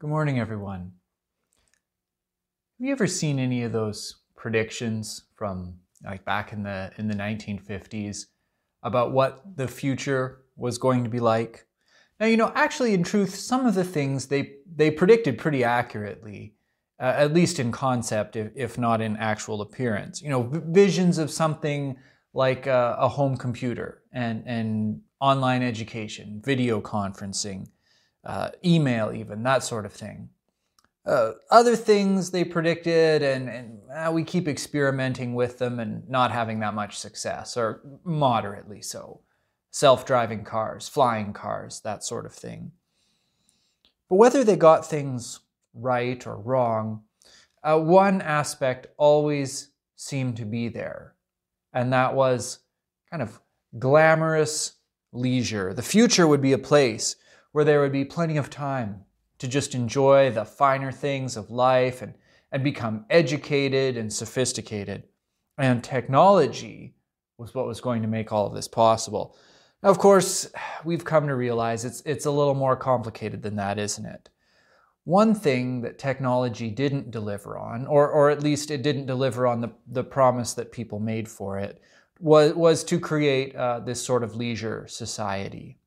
Good morning, everyone. Have you ever seen any of those predictions from like back in the in the 1950s about what the future was going to be like? Now, you know, actually, in truth, some of the things they they predicted pretty accurately, uh, at least in concept, if, if, not in actual appearance. You know, visions of something like a, a home computer and and online education, video conferencing uh, email, even that sort of thing. Uh, other things they predicted, and, and uh, we keep experimenting with them and not having that much success, or moderately so. Self driving cars, flying cars, that sort of thing. But whether they got things right or wrong, uh, one aspect always seemed to be there, and that was kind of glamorous leisure. The future would be a place where there would be plenty of time to just enjoy the finer things of life and, and become educated and sophisticated. And technology was what was going to make all of this possible. Now, of course, we've come to realize it's, it's a little more complicated than that, isn't it? One thing that technology didn't deliver on, or, or at least it didn't deliver on the, the promise that people made for it, was, was to create uh, this sort of leisure society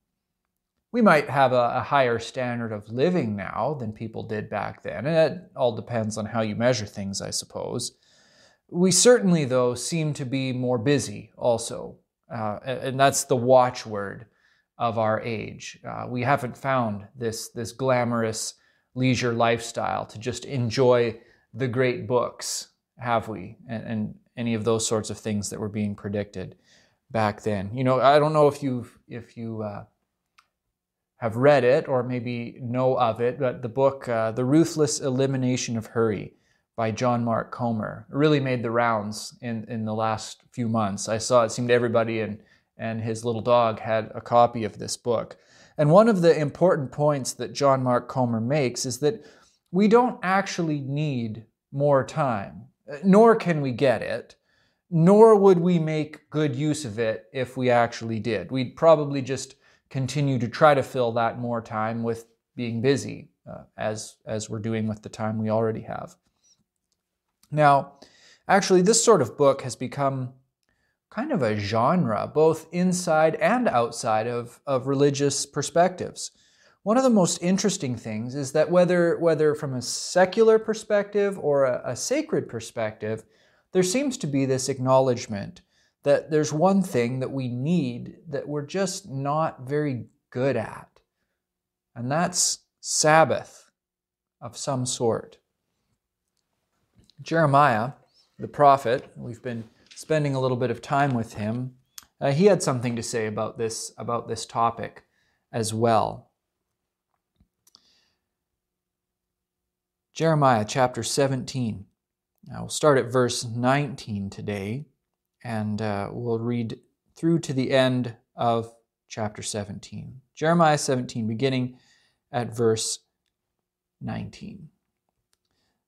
we might have a, a, higher standard of living now than people did back then. And it all depends on how you measure things, I suppose. We certainly, though, seem to be more busy also. Uh, and that's the watchword of our age. Uh, we haven't found this, this glamorous leisure lifestyle to just enjoy the great books, have we? And, and any of those sorts of things that were being predicted back then. You know, I don't know if you've, if you, uh, have read it or maybe know of it, but the book, uh, The Ruthless Elimination of Hurry by John Mark Comer, really made the rounds in, in the last few months. I saw it seemed everybody and, and his little dog had a copy of this book. And one of the important points that John Mark Comer makes is that we don't actually need more time, nor can we get it, nor would we make good use of it if we actually did. We'd probably just continue to try to fill that more time with being busy, uh, as, as we're doing with the time we already have. Now, actually, this sort of book has become kind of a genre, both inside and outside of, of religious perspectives. One of the most interesting things is that whether, whether from a secular perspective or a, a sacred perspective, there seems to be this acknowledgement that there's one thing that we need that we're just not very good at, and that's Sabbath of some sort. Jeremiah, the prophet, we've been spending a little bit of time with him. Uh, he had something to say about this about this topic as well. Jeremiah chapter 17. Now we'll start at verse 19 today and uh, we'll read through to the end of chapter 17. Jeremiah 17, beginning at verse 19.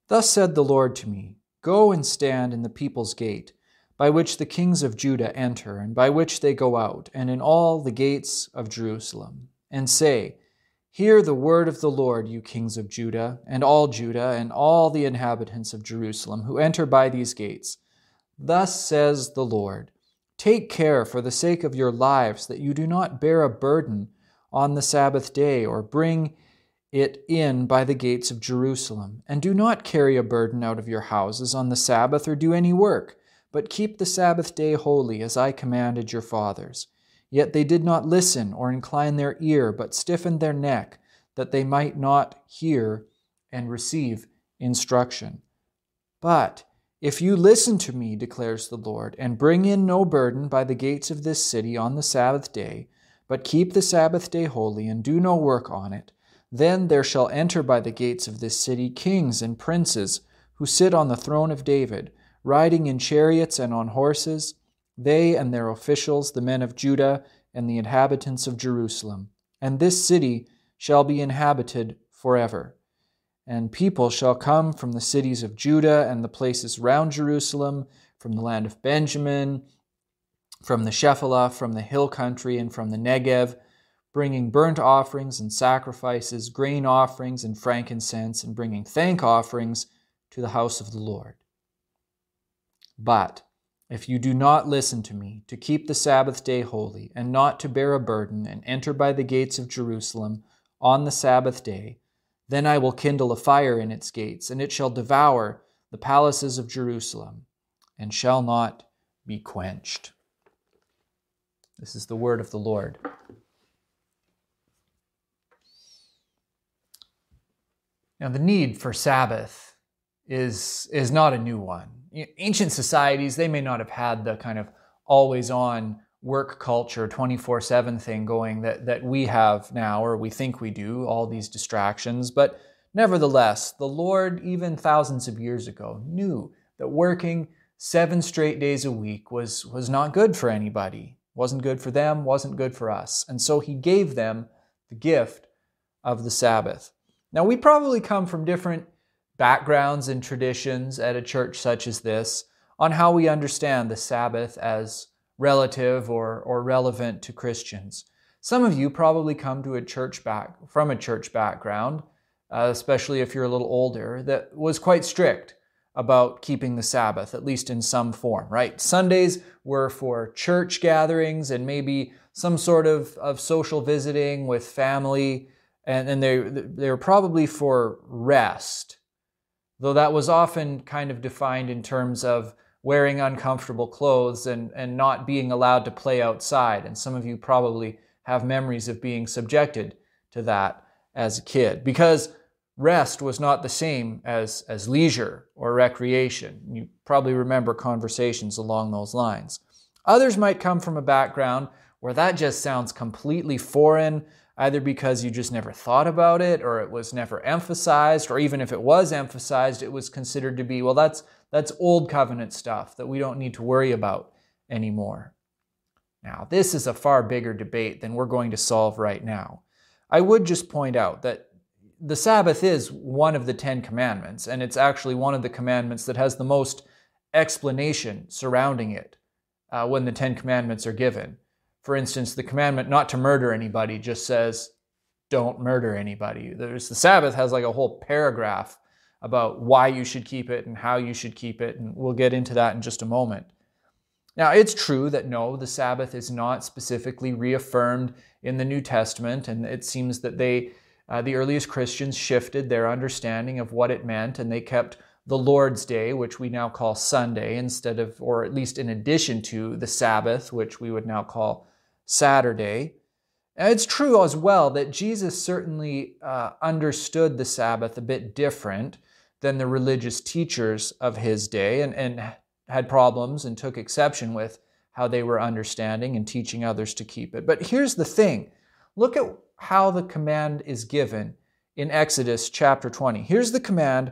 Thus said the Lord to me Go and stand in the people's gate, by which the kings of Judah enter, and by which they go out, and in all the gates of Jerusalem, and say, Hear the word of the Lord, you kings of Judah, and all Judah, and all the inhabitants of Jerusalem, who enter by these gates. Thus says the Lord Take care for the sake of your lives that you do not bear a burden on the Sabbath day or bring it in by the gates of Jerusalem. And do not carry a burden out of your houses on the Sabbath or do any work, but keep the Sabbath day holy as I commanded your fathers. Yet they did not listen or incline their ear, but stiffened their neck, that they might not hear and receive instruction. But if you listen to me, declares the Lord, and bring in no burden by the gates of this city on the Sabbath day, but keep the Sabbath day holy, and do no work on it, then there shall enter by the gates of this city kings and princes who sit on the throne of David, riding in chariots and on horses, they and their officials, the men of Judah and the inhabitants of Jerusalem. And this city shall be inhabited forever. And people shall come from the cities of Judah and the places round Jerusalem, from the land of Benjamin, from the Shephelah, from the hill country, and from the Negev, bringing burnt offerings and sacrifices, grain offerings and frankincense, and bringing thank offerings to the house of the Lord. But if you do not listen to me, to keep the Sabbath day holy, and not to bear a burden, and enter by the gates of Jerusalem on the Sabbath day, then I will kindle a fire in its gates, and it shall devour the palaces of Jerusalem, and shall not be quenched. This is the word of the Lord. Now, the need for Sabbath is, is not a new one. Ancient societies, they may not have had the kind of always on work culture 24 7 thing going that, that we have now, or we think we do, all these distractions. But nevertheless, the Lord, even thousands of years ago, knew that working seven straight days a week was, was not good for anybody. Wasn't good for them, wasn't good for us. And so he gave them the gift of the Sabbath. Now, we probably come from different backgrounds and traditions at a church such as this on how we understand the Sabbath as relative or, or relevant to Christians. Some of you probably come to a church back from a church background, uh, especially if you're a little older, that was quite strict about keeping the Sabbath, at least in some form, right? Sundays were for church gatherings and maybe some sort of, of social visiting with family and, and they, they were probably for rest, though that was often kind of defined in terms of wearing uncomfortable clothes and, and not being allowed to play outside. And some of you probably have memories of being subjected to that as a kid because rest was not the same as, as leisure or recreation. You probably remember conversations along those lines. Others might come from a background where that just sounds completely foreign either because you just never thought about it or it was never emphasized, or even if it was emphasized, it was considered to be, well, that's, that's old covenant stuff that we don't need to worry about anymore. Now, this is a far bigger debate than we're going to solve right now. I would just point out that the Sabbath is one of the Ten Commandments, and it's actually one of the commandments that has the most explanation surrounding it uh, when the Ten Commandments are given. For instance, the commandment not to murder anybody just says, don't murder anybody. There's the Sabbath has like a whole paragraph about why you should keep it and how you should keep it, and we'll get into that in just a moment. Now, it's true that no, the Sabbath is not specifically reaffirmed in the New Testament, and it seems that they, uh, the earliest Christians, shifted their understanding of what it meant, and they kept the Lord's Day, which we now call Sunday, instead of, or at least in addition to, the Sabbath, which we would now call Saturday. And it's true as well that Jesus certainly uh, understood the Sabbath a bit different than the religious teachers of his day and, and had problems and took exception with how they were understanding and teaching others to keep it. But here's the thing look at how the command is given in Exodus chapter 20. Here's the command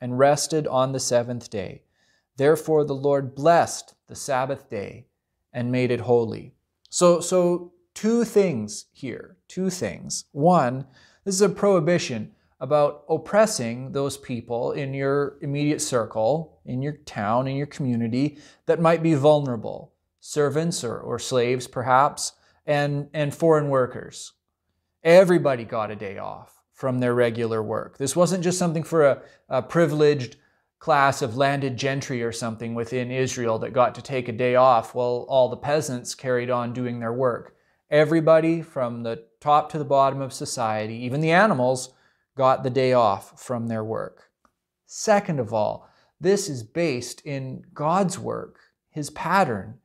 and rested on the seventh day. Therefore the Lord blessed the Sabbath day and made it holy. So, so two things here, two things. One, this is a prohibition about oppressing those people in your immediate circle, in your town, in your community that might be vulnerable, servants or, or slaves perhaps, and, and foreign workers. Everybody got a day off from their regular work. This wasn't just something for a, a privileged class of landed gentry or something within Israel that got to take a day off while all the peasants carried on doing their work. Everybody from the top to the bottom of society, even the animals, got the day off from their work. Second of all, this is based in God's work, His pattern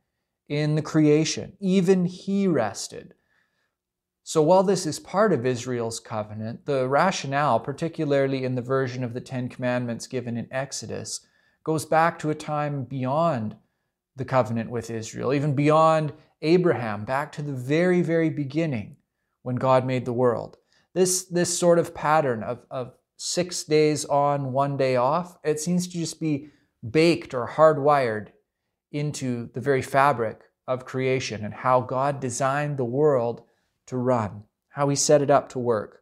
in the creation. Even He rested. So while this is part of Israel's covenant, the rationale, particularly in the version of the Ten Commandments given in Exodus, goes back to a time beyond the covenant with Israel, even beyond Abraham, back to the very, very beginning when God made the world. this this sort of pattern of, of six days on, one day off, it seems to just be baked or hardwired into the very fabric of creation and how God designed the world to run, how He set it up to work.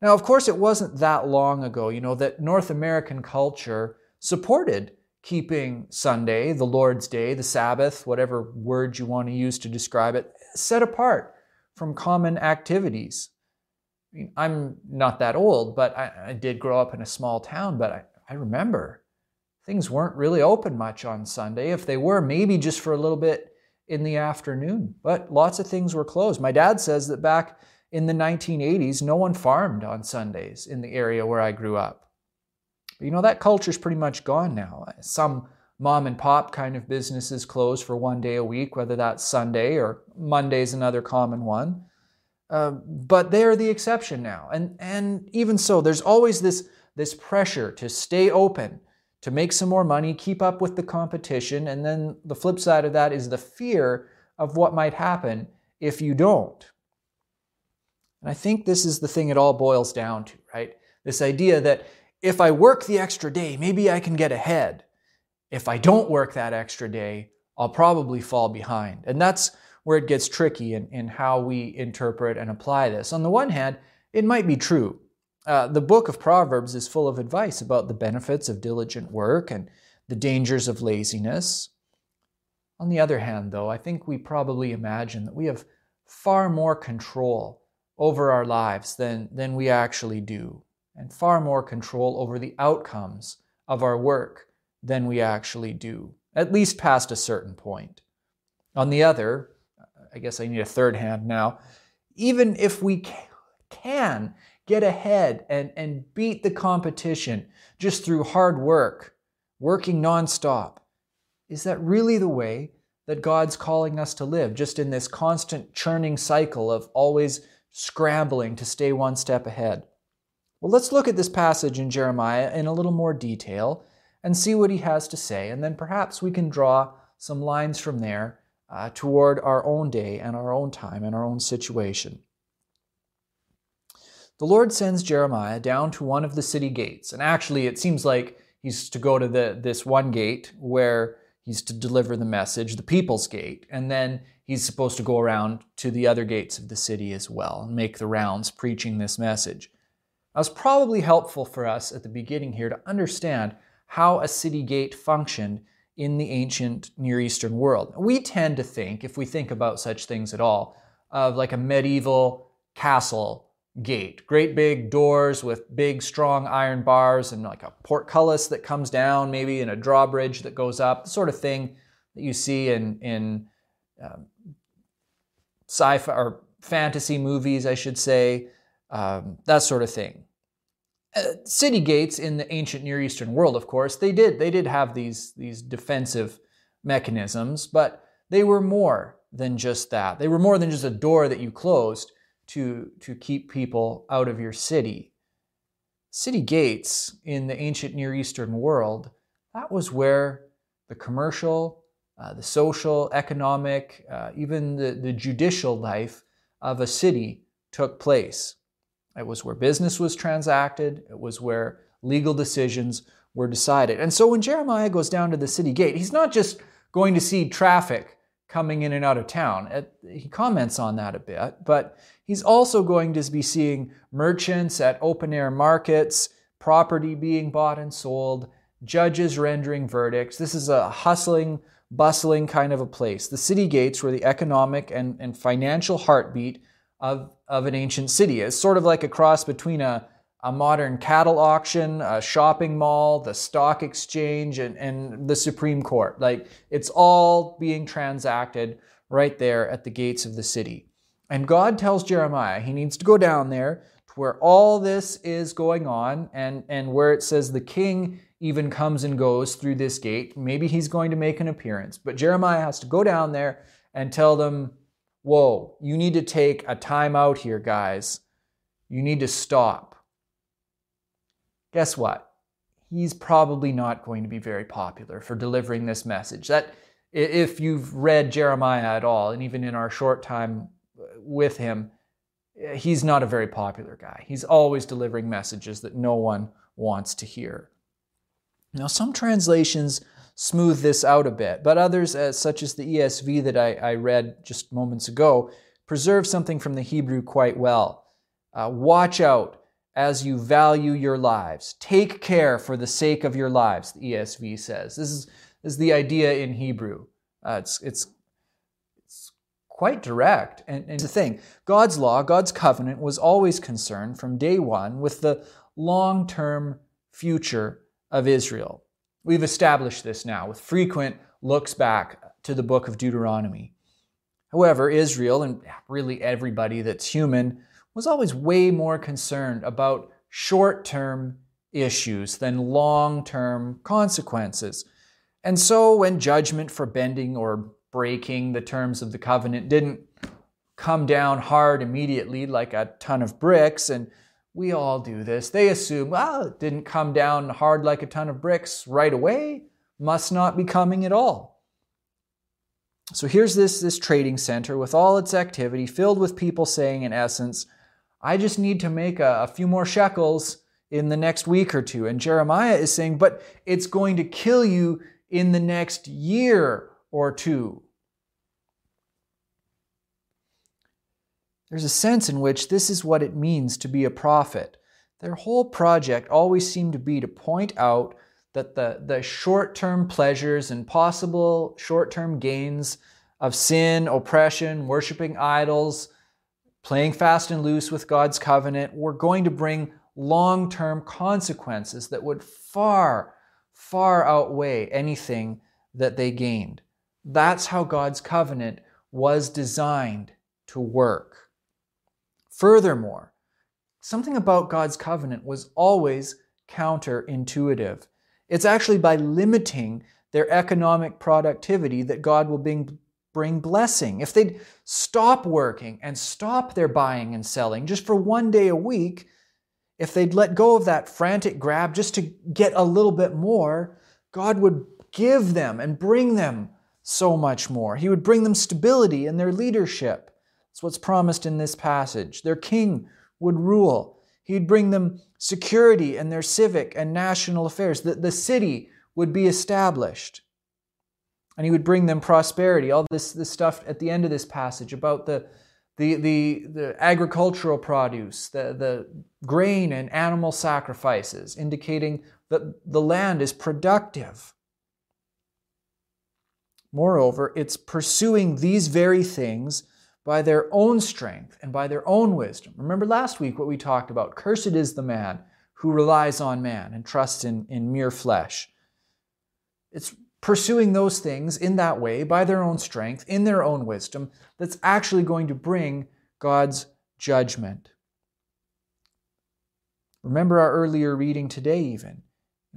Now, of course, it wasn't that long ago, you know, that North American culture supported keeping Sunday, the Lord's Day, the Sabbath, whatever word you want to use to describe it, set apart from common activities. I mean, I'm not that old, but I, I, did grow up in a small town, but I, I remember things weren't really open much on Sunday. If they were, maybe just for a little bit in the afternoon, but lots of things were closed. My dad says that back in the 1980s, no one farmed on Sundays in the area where I grew up. But you know, that culture's pretty much gone now. Some mom and pop kind of businesses close for one day a week, whether that's Sunday or Monday's another common one. Uh, but they're the exception now. And, and even so, there's always this, this pressure to stay open, to make some more money, keep up with the competition. And then the flip side of that is the fear of what might happen if you don't. And I think this is the thing it all boils down to, right? This idea that if I work the extra day, maybe I can get ahead. If I don't work that extra day, I'll probably fall behind. And that's where it gets tricky in, in how we interpret and apply this. On the one hand, it might be true. Uh, the book of Proverbs is full of advice about the benefits of diligent work and the dangers of laziness. On the other hand, though, I think we probably imagine that we have far more control over our lives than, than we actually do and far more control over the outcomes of our work than we actually do, at least past a certain point. On the other, I guess I need a third hand now, even if we can get ahead and, and beat the competition just through hard work, working nonstop, is that really the way that God's calling us to live, just in this constant churning cycle of always scrambling to stay one step ahead? Well, let's look at this passage in Jeremiah in a little more detail and see what he has to say, and then perhaps we can draw some lines from there uh, toward our own day and our own time and our own situation. The Lord sends Jeremiah down to one of the city gates, and actually, it seems like he's to go to the, this one gate where he's to deliver the message, the people's gate, and then he's supposed to go around to the other gates of the city as well and make the rounds preaching this message. That was probably helpful for us at the beginning here to understand how a city gate functioned in the ancient Near Eastern world. We tend to think, if we think about such things at all, of like a medieval castle gate. Great big doors with big, strong iron bars and like a portcullis that comes down, maybe, and a drawbridge that goes up, the sort of thing that you see in, in um, sci fi or fantasy movies, I should say um, that sort of thing. Uh, city gates in the ancient Near Eastern world, of course, they did they did have these these defensive mechanisms, but they were more than just that. They were more than just a door that you closed to to keep people out of your city. City gates in the ancient Near Eastern world, that was where the commercial, uh, the social, economic, uh, even the, the judicial life of a city took place. It was where business was transacted, it was where legal decisions were decided. And so when Jeremiah goes down to the city gate, he's not just going to see traffic coming in and out of town. He comments on that a bit, but he's also going to be seeing merchants at open air markets, property being bought and sold, judges rendering verdicts. This is a hustling, bustling kind of a place. The city gates were the economic and, and financial heartbeat of, of an ancient city. It's sort of like a cross between a, a modern cattle auction, a shopping mall, the stock exchange, and, and the Supreme Court. Like it's all being transacted right there at the gates of the city. And God tells Jeremiah he needs to go down there to where all this is going on and, and where it says the king even comes and goes through this gate. Maybe he's going to make an appearance, but Jeremiah has to go down there and tell them whoa, you need to take a time out here, guys. You need to stop. Guess what? He's probably not going to be very popular for delivering this message. That if you've read Jeremiah at all, and even in our short time with him, he's not a very popular guy. He's always delivering messages that no one wants to hear. Now, some translations smooth this out a bit, but others, uh, such as the ESV that I, I, read just moments ago, preserve something from the Hebrew quite well. Uh, watch out as you value your lives. Take care for the sake of your lives, the ESV says. This is, this is the idea in Hebrew. Uh, it's, it's, it's quite direct. And, and the thing God's law, God's covenant, was always concerned from day one with the long term future of Israel. We've established this now with frequent looks back to the book of Deuteronomy. However, Israel, and really everybody that's human, was always way more concerned about short term issues than long term consequences. And so, when judgment for bending or breaking the terms of the covenant didn't come down hard immediately like a ton of bricks, and we all do this, they assume, well, it didn't come down hard like a ton of bricks right away, must not be coming at all. So here's this, this trading center with all its activity, filled with people saying, in essence, I just need to make a, a few more shekels in the next week or two. And Jeremiah is saying, but it's going to kill you in the next year or two. There's a sense in which this is what it means to be a prophet. Their whole project always seemed to be to point out that the, the short term pleasures and possible short term gains of sin, oppression, worshiping idols, playing fast and loose with God's covenant were going to bring long term consequences that would far, far outweigh anything that they gained. That's how God's covenant was designed to work. Furthermore, something about God's covenant was always counterintuitive. It's actually by limiting their economic productivity that God will bring, bring blessing. If they'd stop working and stop their buying and selling just for one day a week, if they'd let go of that frantic grab just to get a little bit more, God would give them and bring them so much more. He would bring them stability in their leadership. That's what's promised in this passage. Their king would rule. He'd bring them security in their civic and national affairs. The, the city would be established and he would bring them prosperity. All this, this stuff at the end of this passage about the, the, the, the agricultural produce, the, the grain and animal sacrifices, indicating that the land is productive. Moreover, it's pursuing these very things by their own strength and by their own wisdom. Remember last week what we talked about cursed is the man who relies on man and trusts in, in mere flesh. It's pursuing those things in that way, by their own strength, in their own wisdom, that's actually going to bring God's judgment. Remember our earlier reading today, even.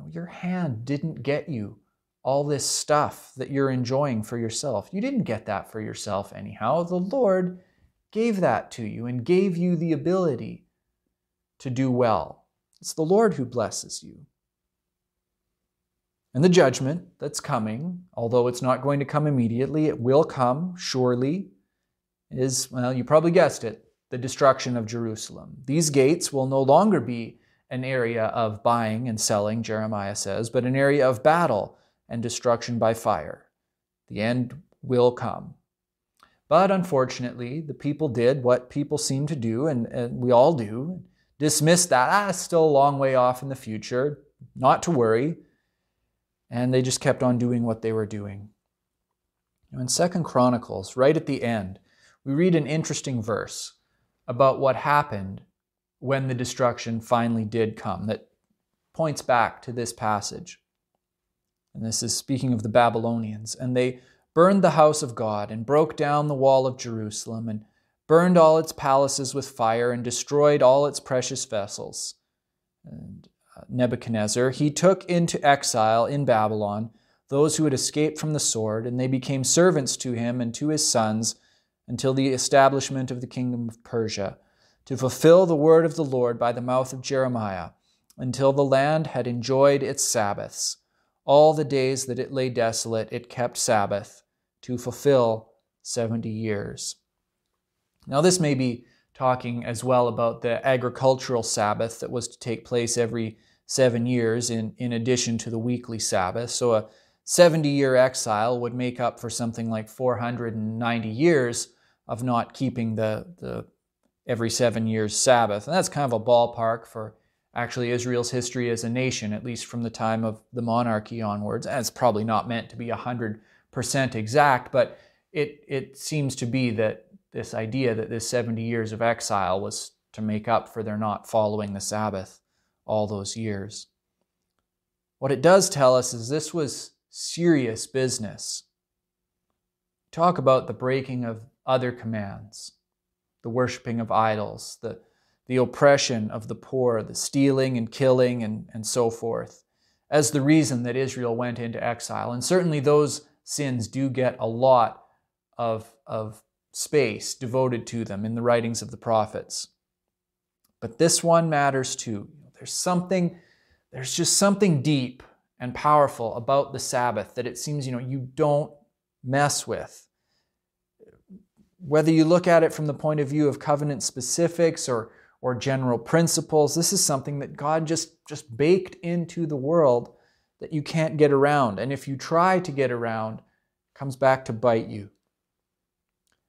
Your hand didn't get you all this stuff that you're enjoying for yourself. You didn't get that for yourself, anyhow. The Lord gave that to you and gave you the ability to do well. It's the Lord who blesses you. And the judgment that's coming, although it's not going to come immediately, it will come surely, is, well, you probably guessed it, the destruction of Jerusalem. These gates will no longer be an area of buying and selling, Jeremiah says, but an area of battle and destruction by fire. The end will come. But unfortunately, the people did what people seem to do, and, and we all do dismiss that. Ah, still a long way off in the future. Not to worry and they just kept on doing what they were doing. In Second Chronicles, right at the end, we read an interesting verse about what happened when the destruction finally did come that points back to this passage. And this is speaking of the Babylonians. And they burned the house of God and broke down the wall of Jerusalem and burned all its palaces with fire and destroyed all its precious vessels. And Nebuchadnezzar, he took into exile in Babylon those who had escaped from the sword, and they became servants to him and to his sons until the establishment of the kingdom of Persia, to fulfill the word of the Lord by the mouth of Jeremiah, until the land had enjoyed its Sabbaths. All the days that it lay desolate, it kept Sabbath to fulfill 70 years. Now, this may be talking as well about the agricultural Sabbath that was to take place every seven years in, in addition to the weekly Sabbath. So a 70 year exile would make up for something like 490 years of not keeping the, the every seven years Sabbath. And that's kind of a ballpark for actually Israel's history as a nation, at least from the time of the monarchy onwards. And it's probably not meant to be 100% exact, but it, it seems to be that this idea that this 70 years of exile was to make up for their not following the Sabbath all those years. What it does tell us is this was serious business. Talk about the breaking of other commands, the worshiping of idols, the, the oppression of the poor, the stealing and killing, and, and so forth, as the reason that Israel went into exile. And certainly those sins do get a lot of, of space devoted to them in the writings of the prophets. But this one matters too. There's something, there's just something deep and powerful about the Sabbath that it seems, you know, you don't mess with. Whether you look at it from the point of view of covenant specifics or, or general principles, this is something that God just, just baked into the world that you can't get around. And if you try to get around, comes back to bite you.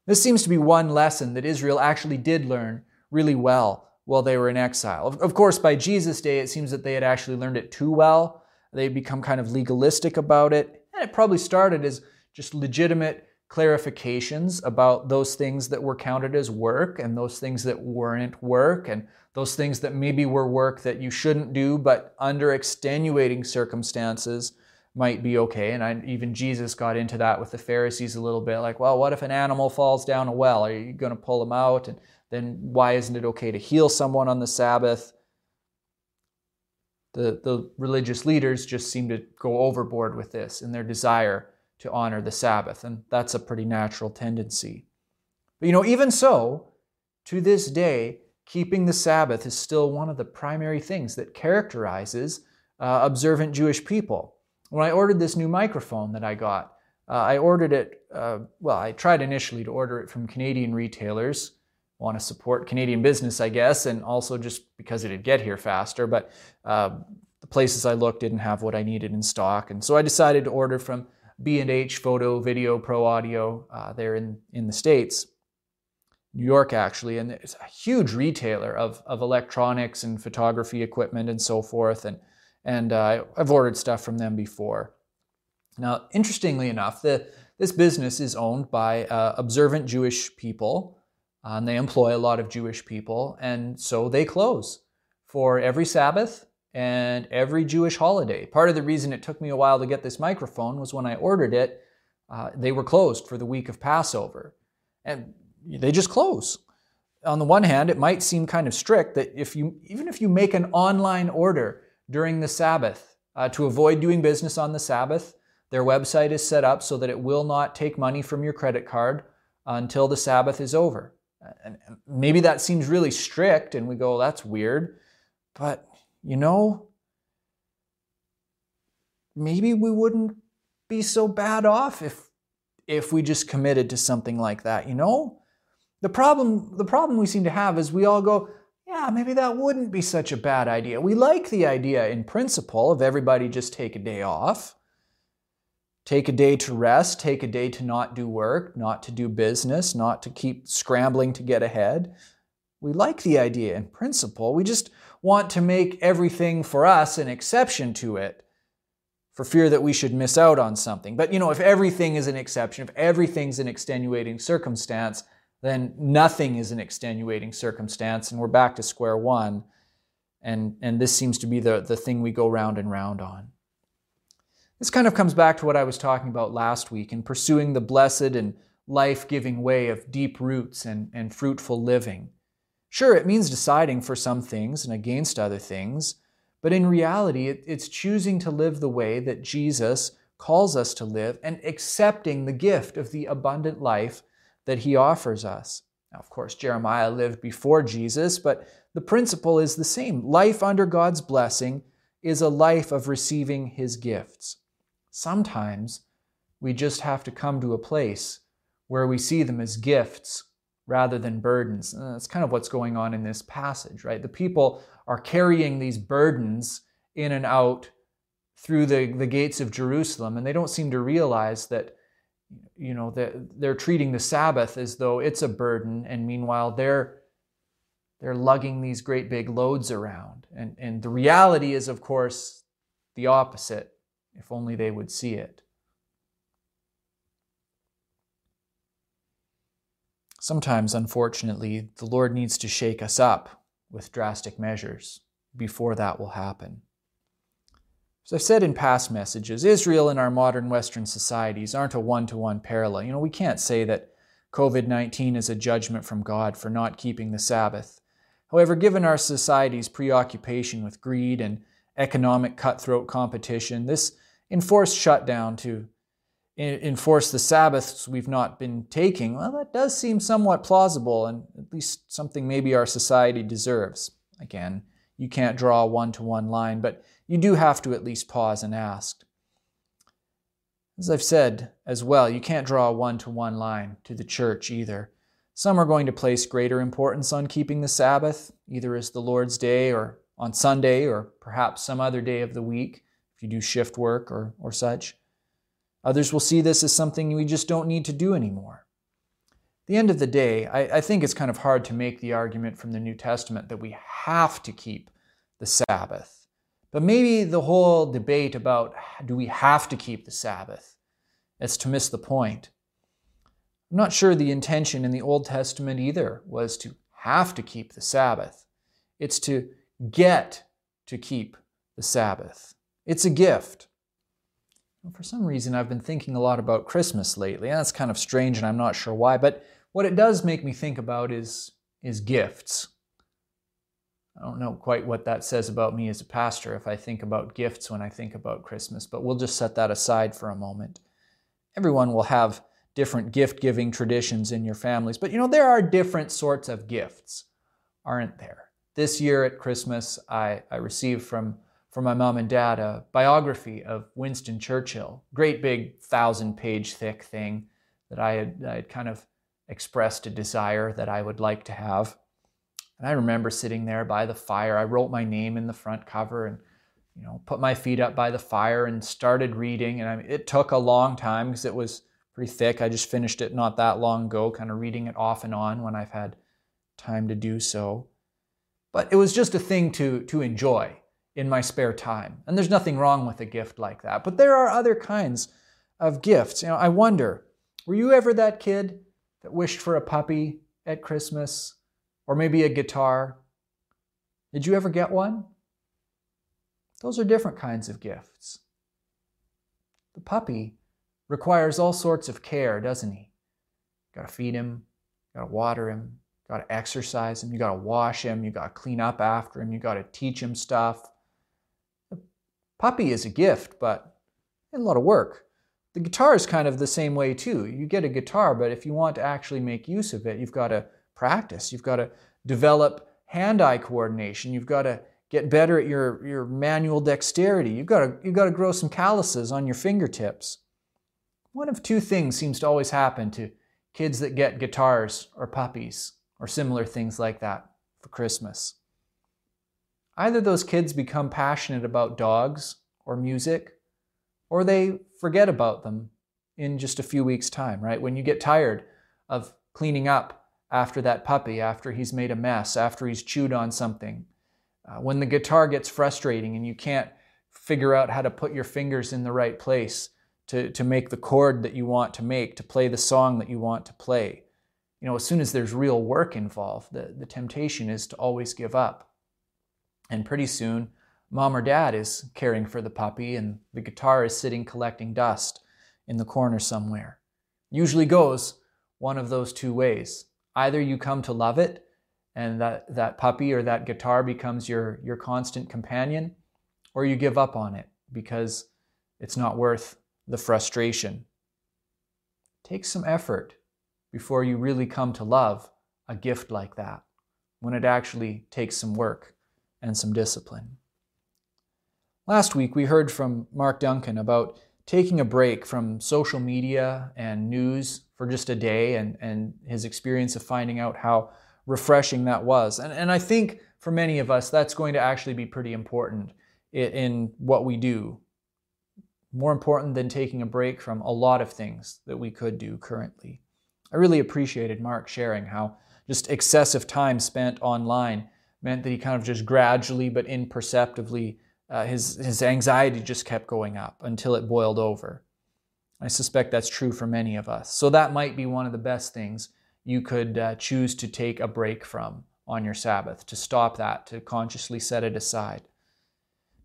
This seems to be one lesson that Israel actually did learn really well while they were in exile. Of course, by Jesus' day, it seems that they had actually learned it too well. They'd become kind of legalistic about it. And it probably started as just legitimate clarifications about those things that were counted as work and those things that weren't work and those things that maybe were work that you shouldn't do, but under extenuating circumstances might be okay. And I, even Jesus got into that with the Pharisees a little bit like, well, what if an animal falls down a well? Are you going to pull them out? And then why isn't it okay to heal someone on the Sabbath? The, the religious leaders just seem to go overboard with this in their desire to honor the Sabbath, and that's a pretty natural tendency. But you know, even so, to this day, keeping the Sabbath is still one of the primary things that characterizes uh, observant Jewish people. When I ordered this new microphone that I got, uh, I ordered it, uh, well, I tried initially to order it from Canadian retailers want to support Canadian business, I guess, and also just because it'd get here faster. But uh, the places I looked didn't have what I needed in stock, and so I decided to order from B&H Photo Video Pro Audio uh, there in, in the States, New York actually, and it's a huge retailer of, of electronics and photography equipment and so forth. And, and uh, I've ordered stuff from them before. Now, interestingly enough, the, this business is owned by uh, observant Jewish people uh, and they employ a lot of Jewish people, and so they close for every Sabbath and every Jewish holiday. Part of the reason it took me a while to get this microphone was when I ordered it, uh, they were closed for the week of Passover. And they just close. On the one hand, it might seem kind of strict that if you, even if you make an online order during the Sabbath uh, to avoid doing business on the Sabbath, their website is set up so that it will not take money from your credit card until the Sabbath is over. And maybe that seems really strict, and we go, that's weird. But, you know, maybe we wouldn't be so bad off if, if we just committed to something like that, you know? The problem, the problem we seem to have is we all go, yeah, maybe that wouldn't be such a bad idea. We like the idea in principle of everybody just take a day off. Take a day to rest, take a day to not do work, not to do business, not to keep scrambling to get ahead. We like the idea in principle. We just want to make everything for us an exception to it for fear that we should miss out on something. But you know, if everything is an exception, if everything's an extenuating circumstance, then nothing is an extenuating circumstance and we're back to square one. And, and this seems to be the, the thing we go round and round on. This kind of comes back to what I was talking about last week in pursuing the blessed and life giving way of deep roots and, and fruitful living. Sure, it means deciding for some things and against other things, but in reality, it, it's choosing to live the way that Jesus calls us to live and accepting the gift of the abundant life that he offers us. Now, of course, Jeremiah lived before Jesus, but the principle is the same. Life under God's blessing is a life of receiving his gifts. Sometimes we just have to come to a place where we see them as gifts rather than burdens. And that's kind of what's going on in this passage, right? The people are carrying these burdens in and out through the, the gates of Jerusalem, and they don't seem to realize that you know they're, they're treating the Sabbath as though it's a burden, and meanwhile they're they're lugging these great big loads around. And, and the reality is, of course, the opposite, if only they would see it. Sometimes, unfortunately, the Lord needs to shake us up with drastic measures before that will happen. As I've said in past messages, Israel and our modern Western societies aren't a one to one parallel. You know, we can't say that COVID 19 is a judgment from God for not keeping the Sabbath. However, given our society's preoccupation with greed and economic cutthroat competition, this enforced shutdown to enforce the Sabbaths we've not been taking, well, that does seem somewhat plausible and at least something maybe our society deserves. Again, you can't draw a one to one line, but you do have to at least pause and ask. As I've said as well, you can't draw a one to one line to the church either. Some are going to place greater importance on keeping the Sabbath, either as the Lord's Day or on Sunday or perhaps some other day of the week, if you do shift work or, or such. Others will see this as something we just don't need to do anymore. At the end of the day, I, I think it's kind of hard to make the argument from the New Testament that we have to keep the Sabbath. But maybe the whole debate about do we have to keep the Sabbath is to miss the point. I'm not sure the intention in the Old Testament either was to have to keep the Sabbath. It's to get to keep the Sabbath. It's a gift. For some reason, I've been thinking a lot about Christmas lately, and that's kind of strange, and I'm not sure why. But what it does make me think about is, is gifts. I don't know quite what that says about me as a pastor if I think about gifts when I think about Christmas, but we'll just set that aside for a moment. Everyone will have different gift giving traditions in your families, but you know, there are different sorts of gifts, aren't there? This year at Christmas, I, I received from, from my mom and dad a biography of Winston Churchill, great big thousand page thick thing that I had, I had kind of expressed a desire that I would like to have. And I remember sitting there by the fire. I wrote my name in the front cover and you know put my feet up by the fire and started reading. And I it took a long time because it was pretty thick. I just finished it not that long ago, kind of reading it off and on when I've had time to do so. But it was just a thing to to enjoy in my spare time. And there's nothing wrong with a gift like that. But there are other kinds of gifts. You know, I wonder, were you ever that kid that wished for a puppy at Christmas? Or maybe a guitar. Did you ever get one? Those are different kinds of gifts. The puppy requires all sorts of care, doesn't he? You gotta feed him, gotta water him, gotta exercise him, you gotta wash him, you gotta clean up after him, you gotta teach him stuff. The puppy is a gift, but a lot of work. The guitar is kind of the same way too. You get a guitar, but if you want to actually make use of it, you've got to practice. You've got to develop hand-eye coordination. You've got to get better at your, your manual dexterity. You've got, to, you've got to grow some calluses on your fingertips. One of two things seems to always happen to kids that get guitars or puppies or similar things like that for Christmas. Either those kids become passionate about dogs or music, or they forget about them in just a few weeks' time, right? When you get tired of cleaning up after that puppy, after he's made a mess, after he's chewed on something. Uh, when the guitar gets frustrating and you can't figure out how to put your fingers in the right place to, to make the chord that you want to make, to play the song that you want to play. You know, as soon as there's real work involved, the, the temptation is to always give up. And pretty soon, mom or dad is caring for the puppy and the guitar is sitting collecting dust in the corner somewhere. Usually goes one of those two ways. Either you come to love it and that, that puppy or that guitar becomes your, your constant companion, or you give up on it because it's not worth the frustration. Take some effort before you really come to love a gift like that, when it actually takes some work and some discipline. Last week, we heard from Mark Duncan about taking a break from social media and news for just a day and, and his experience of finding out how refreshing that was. And, and I think for many of us, that's going to actually be pretty important in, in what we do. More important than taking a break from a lot of things that we could do currently. I really appreciated Mark sharing how just excessive time spent online meant that he kind of just gradually but imperceptibly uh, his, his anxiety just kept going up until it boiled over. I suspect that's true for many of us. So that might be one of the best things you could uh, choose to take a break from on your Sabbath, to stop that, to consciously set it aside.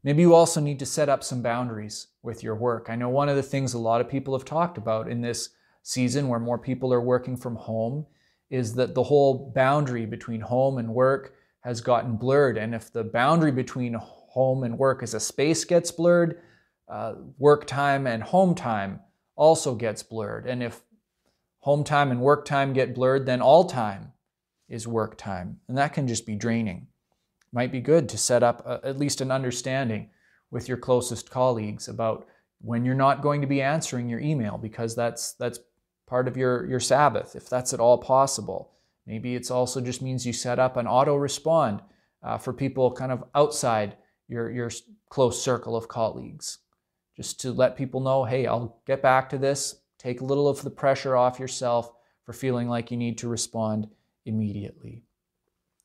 Maybe you also need to set up some boundaries with your work. I know one of the things a lot of people have talked about in this season where more people are working from home is that the whole boundary between home and work has gotten blurred. And if the boundary between home and work as a space gets blurred, uh, work time and home time also gets blurred. And if home time and work time get blurred, then all time is work time. And that can just be draining. Might be good to set up a, at least an understanding with your closest colleagues about when you're not going to be answering your email because that's that's part of your, your Sabbath, if that's at all possible. Maybe it's also just means you set up an auto respond uh, for people kind of outside your, your close circle of colleagues, just to let people know hey, I'll get back to this. Take a little of the pressure off yourself for feeling like you need to respond immediately.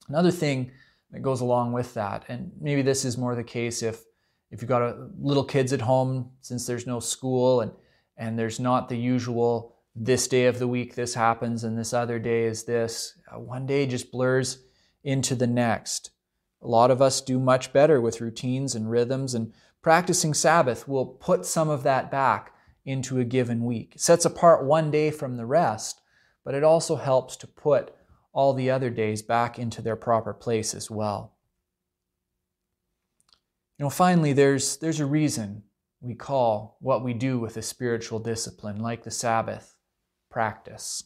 Another thing that goes along with that, and maybe this is more the case if if you've got a, little kids at home since there's no school and and there's not the usual this day of the week this happens and this other day is this uh, one day just blurs into the next a lot of us do much better with routines and rhythms, and practicing Sabbath will put some of that back into a given week. It sets apart one day from the rest, but it also helps to put all the other days back into their proper place as well. You know, finally, there's, there's a reason we call what we do with a spiritual discipline, like the Sabbath, practice.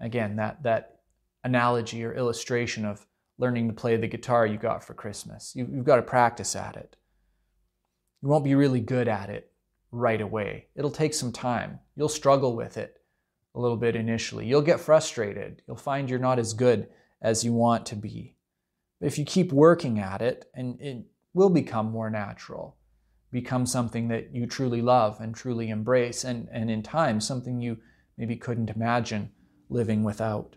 Again, that, that analogy or illustration of learning to play the guitar you got for Christmas. You, have got to practice at it. You won't be really good at it right away. It'll take some time. You'll struggle with it a little bit initially. You'll get frustrated. You'll find you're not as good as you want to be. But if you keep working at it, and it will become more natural, become something that you truly love and truly embrace, and, and in time, something you maybe couldn't imagine living without.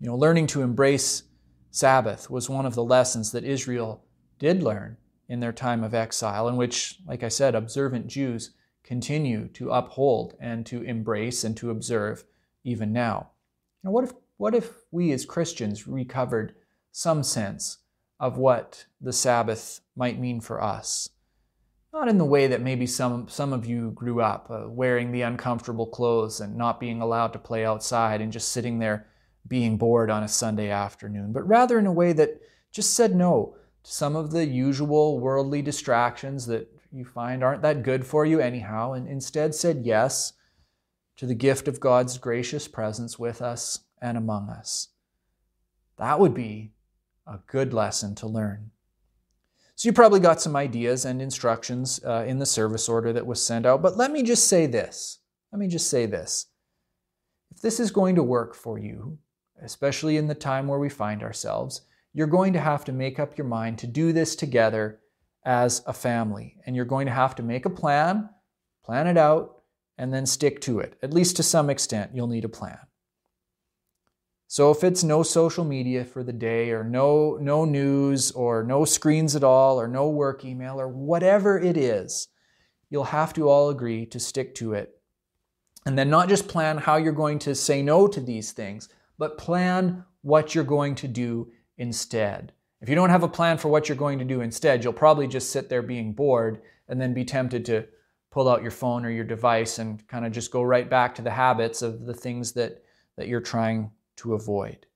You know, learning to embrace Sabbath was one of the lessons that Israel did learn in their time of exile, in which, like I said, observant Jews continue to uphold and to embrace and to observe even now. Now, what if, what if we as Christians recovered some sense of what the Sabbath might mean for us? Not in the way that maybe some, some of you grew up, uh, wearing the uncomfortable clothes and not being allowed to play outside and just sitting there being bored on a Sunday afternoon, but rather in a way that just said no to some of the usual worldly distractions that you find aren't that good for you anyhow, and instead said yes to the gift of God's gracious presence with us and among us. That would be a good lesson to learn. So, you probably got some ideas and instructions uh, in the service order that was sent out, but let me just say this. Let me just say this. If this is going to work for you, especially in the time where we find ourselves, you're going to have to make up your mind to do this together as a family. And you're going to have to make a plan, plan it out, and then stick to it. At least to some extent, you'll need a plan. So if it's no social media for the day, or no, no news, or no screens at all, or no work email, or whatever it is, you'll have to all agree to stick to it. And then not just plan how you're going to say no to these things, but plan what you're going to do instead. If you don't have a plan for what you're going to do instead, you'll probably just sit there being bored and then be tempted to pull out your phone or your device and kind of just go right back to the habits of the things that, that you're trying to avoid.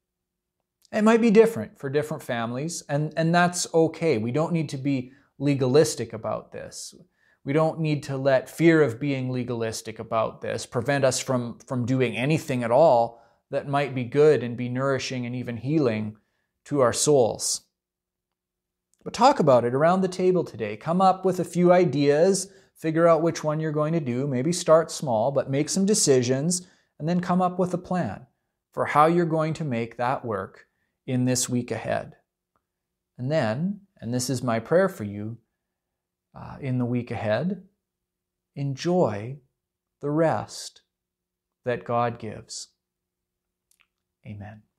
It might be different for different families, and, and that's okay. We don't need to be legalistic about this. We don't need to let fear of being legalistic about this prevent us from, from doing anything at all that might be good and be nourishing and even healing to our souls. But talk about it around the table today. Come up with a few ideas, Figure out which one you're going to do. Maybe start small, but make some decisions and then come up with a plan for how you're going to make that work in this week ahead. And then, and this is my prayer for you uh, in the week ahead, enjoy the rest that God gives. Amen.